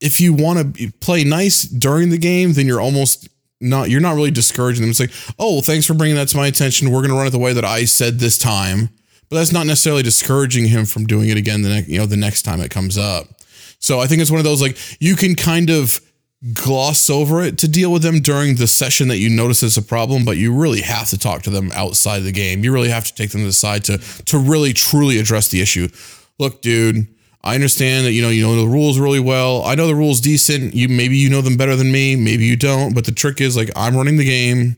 if you want to play nice during the game, then you're almost not, you're not really discouraging them. It's like, oh, well, thanks for bringing that to my attention. We're going to run it the way that I said this time. But that's not necessarily discouraging him from doing it again the next, you know, the next time it comes up. So I think it's one of those like you can kind of gloss over it to deal with them during the session that you notice it's a problem, but you really have to talk to them outside the game. You really have to take them to the side to to really truly address the issue. Look, dude, I understand that you know you know the rules really well. I know the rules decent. You maybe you know them better than me, maybe you don't, but the trick is like I'm running the game.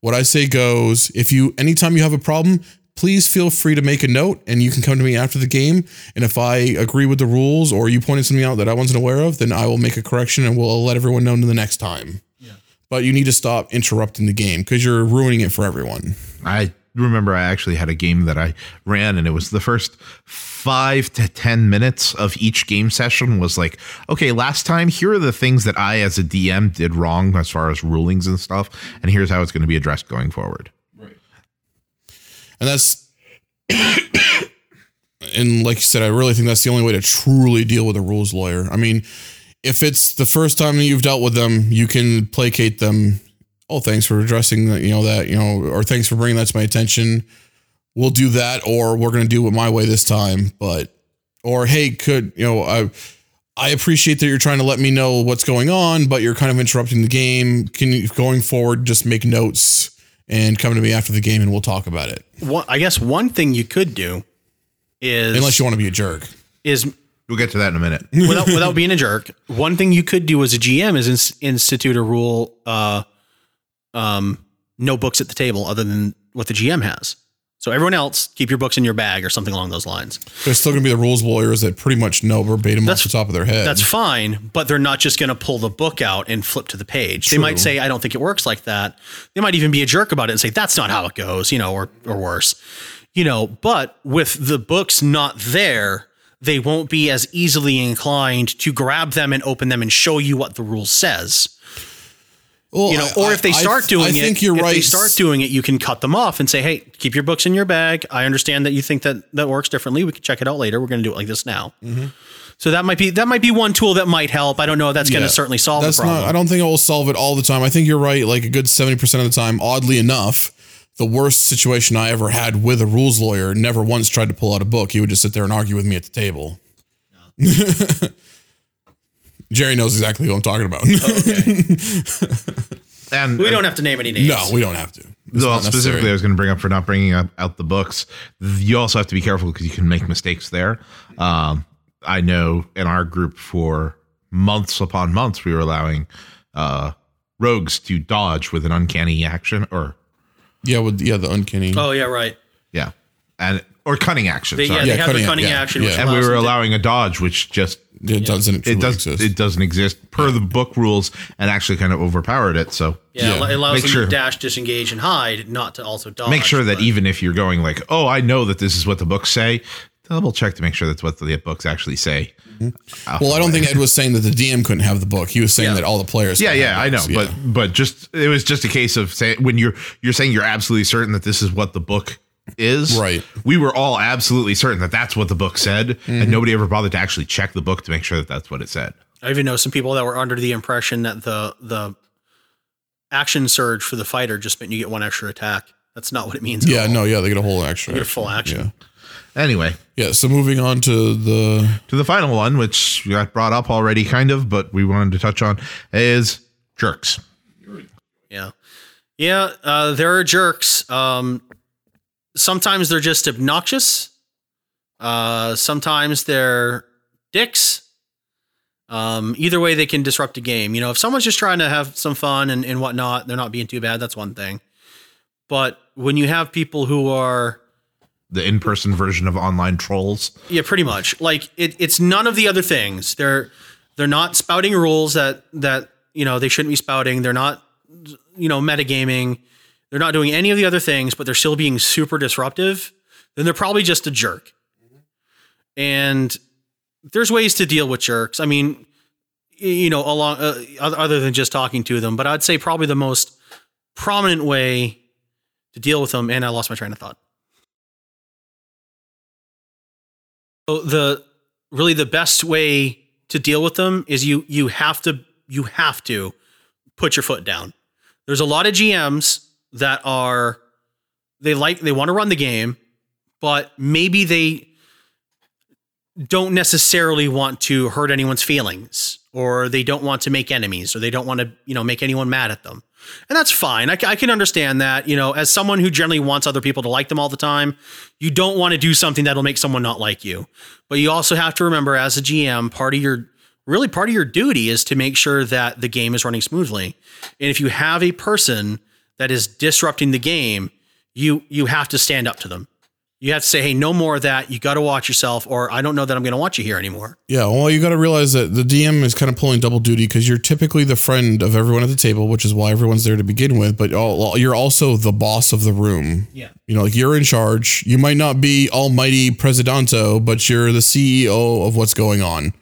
What I say goes. If you anytime you have a problem, please feel free to make a note and you can come to me after the game. And if I agree with the rules or you pointed something out that I wasn't aware of, then I will make a correction and we'll let everyone know the next time. Yeah. But you need to stop interrupting the game because you're ruining it for everyone. I remember I actually had a game that I ran, and it was the first five to 10 minutes of each game session was like, okay, last time, here are the things that I, as a DM, did wrong as far as rulings and stuff, and here's how it's going to be addressed going forward. Right. And that's, and like you said, I really think that's the only way to truly deal with a rules lawyer. I mean, if it's the first time you've dealt with them, you can placate them. Oh, thanks for addressing that, you know, that, you know, or thanks for bringing that to my attention. We'll do that, or we're going to do it my way this time. But, or hey, could, you know, I, I appreciate that you're trying to let me know what's going on, but you're kind of interrupting the game. Can you, going forward, just make notes and come to me after the game and we'll talk about it. One, I guess one thing you could do is Unless you want to be a jerk. is We'll get to that in a minute. without without being a jerk. One thing you could do as a GM is ins- institute a rule: uh, um, no books at the table other than what the GM has. So everyone else, keep your books in your bag or something along those lines. There's still going to be the rules lawyers that pretty much know verbatim That's- off the top of their head. That's fine, but they're not just going to pull the book out and flip to the page. They might say, "I don't think it works like that." They might even be a jerk about it and say, "That's not how it goes," you know, or or worse, you know. But with the books not there, they won't be as easily inclined to grab them and open them and show you what the rule says. Well, You know, I- or if they I- start doing I it, think you're if right. they start doing it, you can cut them off and say, "Hey, keep your books in your bag. I understand that you think that that works differently. We can check it out later. We're going to do it like this now." Mm-hmm. So that might be that might be one tool that might help. I don't know. if That's going Yeah. to certainly solve That's the problem. not. I don't think it will solve it all the time. I think you're right. Like a good seventy percent of the time. Oddly enough, the worst situation I ever had with a rules lawyer never once tried to pull out a book. He would just sit there and argue with me at the table. Jerry knows exactly who I'm talking about. And we don't have to name any names. no, we don't have to. It's well, specifically, I was going to bring up for not bringing up, out the books. You also have to be careful because you can make mistakes there. Um, I know in our group for months upon months, we were allowing uh, rogues to dodge with an uncanny action, or Yeah, with yeah the uncanny. Oh yeah, right. yeah, and or cunning action. They, yeah, sorry. they Yeah, have cutting the cunning yeah, action, yeah. which and we were them to- allowing a dodge, which just it doesn't. it does exist. it doesn't exist per the book rules, and actually kind of overpowered it. So yeah, yeah. it allows Make them sure- to dash, disengage, and hide, not to also dodge. make sure that but- even if you're going like, oh, I know that this is what the books say, double check to make sure that's what the books actually say. Mm-hmm. Uh, well, I don't think Ed was saying that the DM couldn't have the book. He was saying Yeah. that all the players. Yeah, yeah, I know, books. but but just it was just a case of saying when you're you're saying you're absolutely certain that this is what the book is. Right. We were all absolutely certain that that's what the book said, Mm-hmm. and nobody ever bothered to actually check the book to make sure that that's what it said. I even know some people that were under the impression that the the action surge for the fighter just meant you get one extra attack. That's not what it means. at yeah, all. no, yeah, they get a whole extra. You get a full action. Yeah. Anyway, Yeah. So moving on to the to the final one, which got brought up already, kind of, but we wanted to touch on is jerks. Yeah. Yeah. Uh, there are jerks. Um, sometimes they're just obnoxious. Uh, sometimes they're dicks. Um, either way, they can disrupt a game. You know, if someone's just trying to have some fun and, and whatnot, they're not being too bad. That's one thing. But when you have people who are, The in-person version of online trolls. yeah, pretty much like it, it's none of the other things. They're they're not spouting rules that that you know they shouldn't be spouting. They're not you know metagaming. They're not doing any of the other things, but they're still being super disruptive. Then they're probably just a jerk. And there's ways to deal with jerks. I mean, you know, along uh, other than just talking to them, but I'd say probably the most prominent way to deal with them. And I lost my train of thought. So the really the best way to deal with them is you you have to you have to put your foot down. There's a lot of GMs that are they like they want to run the game, but maybe they don't necessarily want to hurt anyone's feelings or they don't want to make enemies or they don't want to you know make anyone mad at them. And that's fine. I can understand that you know as someone who generally wants other people to like them all the time you don't want to do something that'll make someone not like you. But you also have to remember as a gm part of your really part of your duty is to make sure that the game is running smoothly. And if you have a person that is disrupting the game you you have to stand up to them you have to say hey no more of that you got to watch yourself or i don't know that i'm going to want you here anymore Yeah, well, you got to realize that the DM is kind of pulling double duty because you're typically the friend of everyone at the table, which is why everyone's there to begin with. But you're also the boss of the room. Yeah. You know, like you're in charge. You might not be almighty presidento, but you're the CEO of what's going on.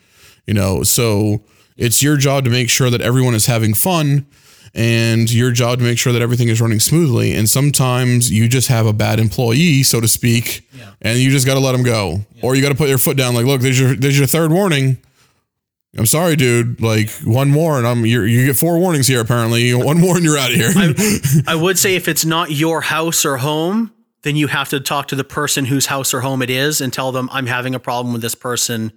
You know, so it's your job to make sure that everyone is having fun and your job to make sure that everything is running smoothly. And sometimes you just have a bad employee, so to speak, yeah. and you just got to let them go, or you got to put your foot down. Like, look, there's your there's your third warning. I'm sorry, dude. Like one more, and I'm you you get four warnings here. Apparently, one more, and you're out of here. I would say if it's not your house or home, then you have to talk to the person whose house or home it is and tell them I'm having a problem with this person.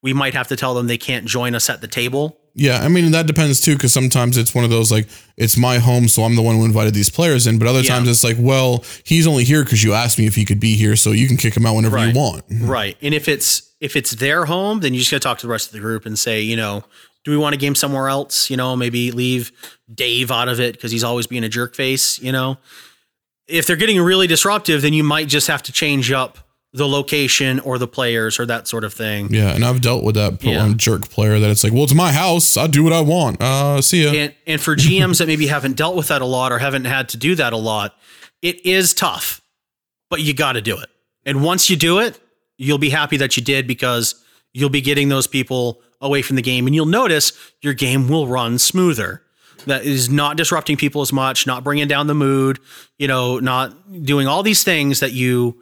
We might have to tell them they can't join us at the table Yeah, I mean that depends too, because sometimes it's one of those like it's my home, so I'm the one who invited these players in. But other Yeah. times it's like, well, he's only here because you asked me if he could be here, so you can kick him out whenever Right. you want. Right. And if it's if it's their home, then you just got to talk to the rest of the group and say, you know, do we want a game somewhere else? You know, maybe leave Dave out of it because he's always being a jerk face. You know, if they're getting really disruptive, then you might just have to change up the location or the players or that sort of thing. Yeah, and I've dealt with that Yeah. um, jerk player that it's like, well, it's my house, I do what I want. Uh, see ya. And and for GMs that maybe haven't dealt with that a lot or haven't had to do that a lot, it is tough, but you got to do it. And once you do it, you'll be happy that you did because you'll be getting those people away from the game and you'll notice your game will run smoother. That is not disrupting people as much, not bringing down the mood, you know, not doing all these things that you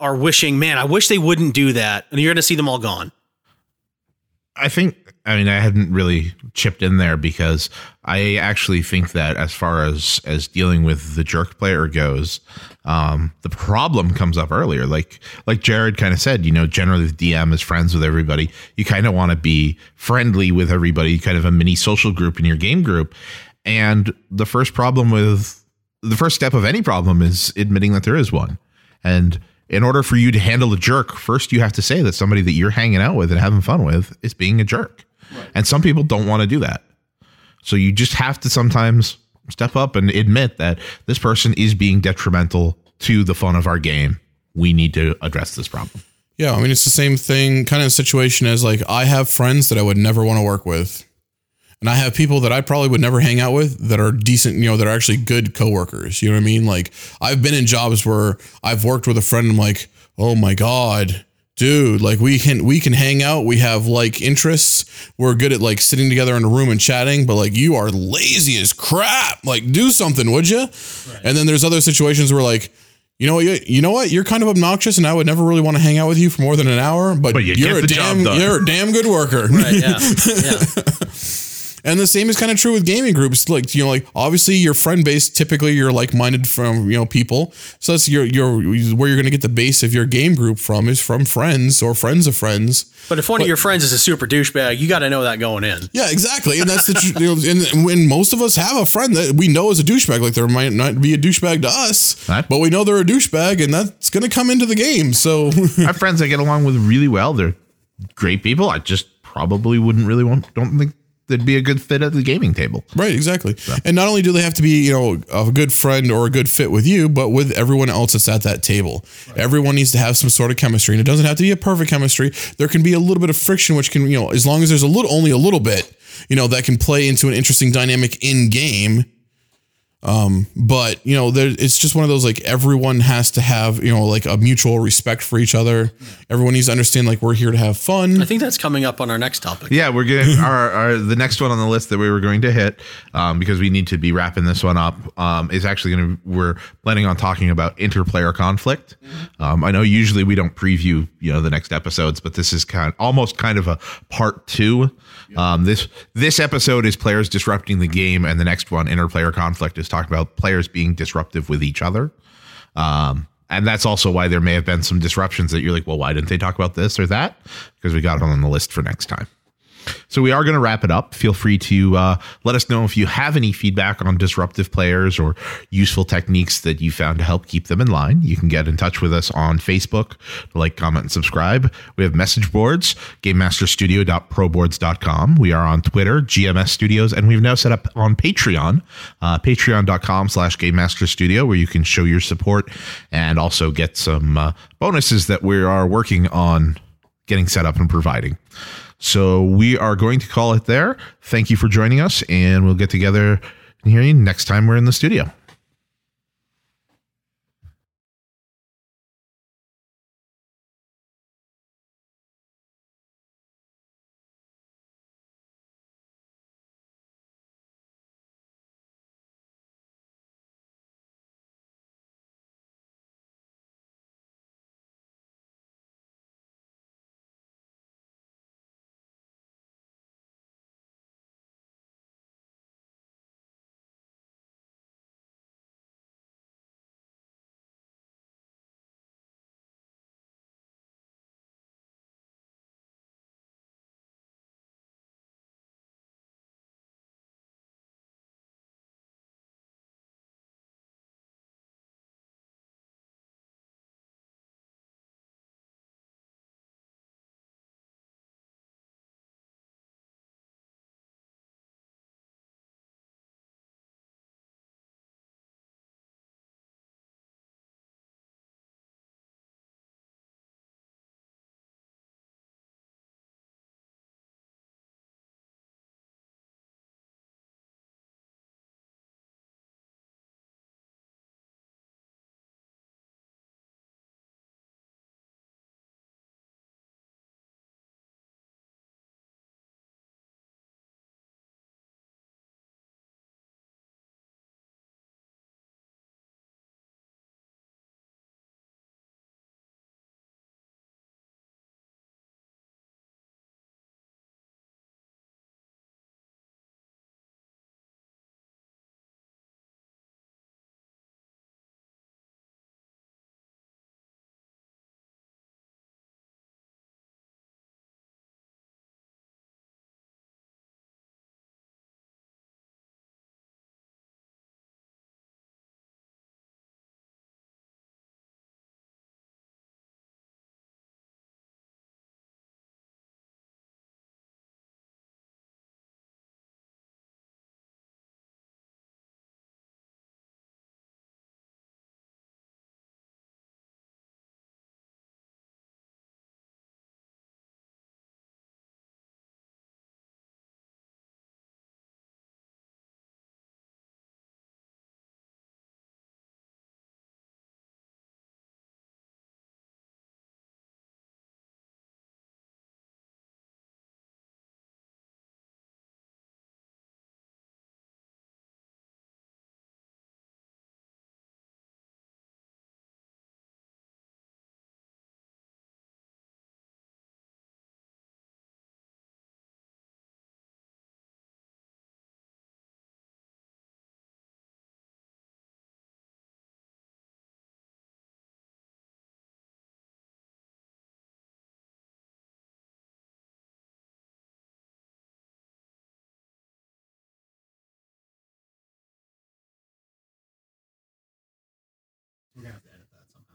are wishing, man, I wish they wouldn't do that. And you're going to see them all gone. I think I mean I hadn't really chipped in there because I actually think that as far as as dealing with the jerk player goes, um, the problem comes up earlier. Like like Jared kind of said, you know, generally the DM is friends with everybody. You kind of want to be friendly with everybody, kind of a mini social group in your game group. And the first problem with the first step of any problem is admitting that there is one. And in order for you to handle a jerk, first you have to say that somebody that you're hanging out with and having fun with is being a jerk. And some people don't want to do that. So you just have to sometimes step up and admit that this person is being detrimental to the fun of our game. We need to address this problem. Yeah, I mean it's the same thing, kind of situation as like I have friends that I would never want to work with, and I have people that I probably would never hang out with that are decent, you know, that are actually good coworkers. You know what I mean? Like I've been in jobs where I've worked with a friend. And I'm like, oh my god, dude, like we can we can hang out. We have like interests. We're good at like sitting together in a room and chatting. But like you are lazy as crap. Like do something, would you? And then there's other situations where like. You know what? You, you know what? You're kind of obnoxious, and I would never really want to hang out with you for more than an hour. But, But you you're a damn you're a damn good worker. Right. Yeah. yeah. And the same is kind of true with gaming groups. Like, you know, like obviously your friend base, typically you're like-minded from, you know, people. So that's your, your, where you're going to get the base of your game group from is from friends or friends of friends. But if one of your friends is a super douchebag, you got to know that going in. Yeah, exactly. And that's the, tr- you know, and when most of us have a friend that we know is a douchebag, like there might not be a douchebag to us, Right. but we know they're a douchebag and that's going to come into the game. So I have friends I get along with really well. They're great people. I just probably wouldn't really want, don't think they'd be a good fit at the gaming table. Right, exactly. And not only do they have to be, you know, a good friend or a good fit with you, but with everyone else that's at that table. Everyone needs to have some sort of chemistry, and it doesn't have to be a perfect chemistry. There can be a little bit of friction, which can, you know, as long as there's a little, only a little bit, you know, that can play into an interesting dynamic in game. Um, but you know, there it's just one of those like everyone has to have, you know, like a mutual respect for each other. Everyone needs to understand like we're here to have fun. I think that's coming up on our next topic. Yeah, we're getting our, our the next one on the list that we were going to hit um, because we need to be wrapping this one up um, is actually going to we're planning on talking about interplayer conflict. Um, I know usually we don't preview you know the next episodes, but this is kind almost kind of a part two. Um, this this episode is players disrupting the game, and the next one interplayer conflict is talking about players being disruptive with each other. Um, and that's also why there may have been some disruptions that you're like, well, why didn't they talk about this or that? Because we got it on the list for next time. So we are going to wrap it up. Feel free to uh, let us know if you have any feedback on disruptive players or useful techniques that you found to help keep them in line. You can get in touch with us on Facebook, like, comment, and subscribe. We have message boards, GameMasterStudio.proboards.com. We are on Twitter, GMS Studios, and we've now set up on Patreon, uh, patreon.com slash Game Master Studio, where you can show your support and also get some uh, bonuses that we are working on getting set up and providing. So we are going to call it there. Thank you for joining us, and we'll get together and hear you next time we're in the studio.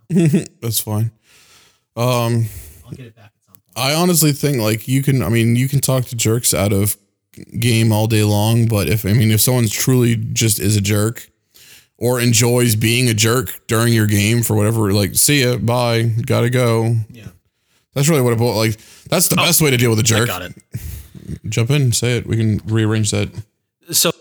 That's fine. Um, I honestly think like you can. I mean, you can talk to jerks out of game all day long, but if I mean, if someone's truly just is a jerk or enjoys being a jerk during your game for whatever, like, see ya, bye, gotta go. Yeah. That's really what it like. That's the best way to deal with a jerk. got it. Jump in, say it. We can rearrange that. So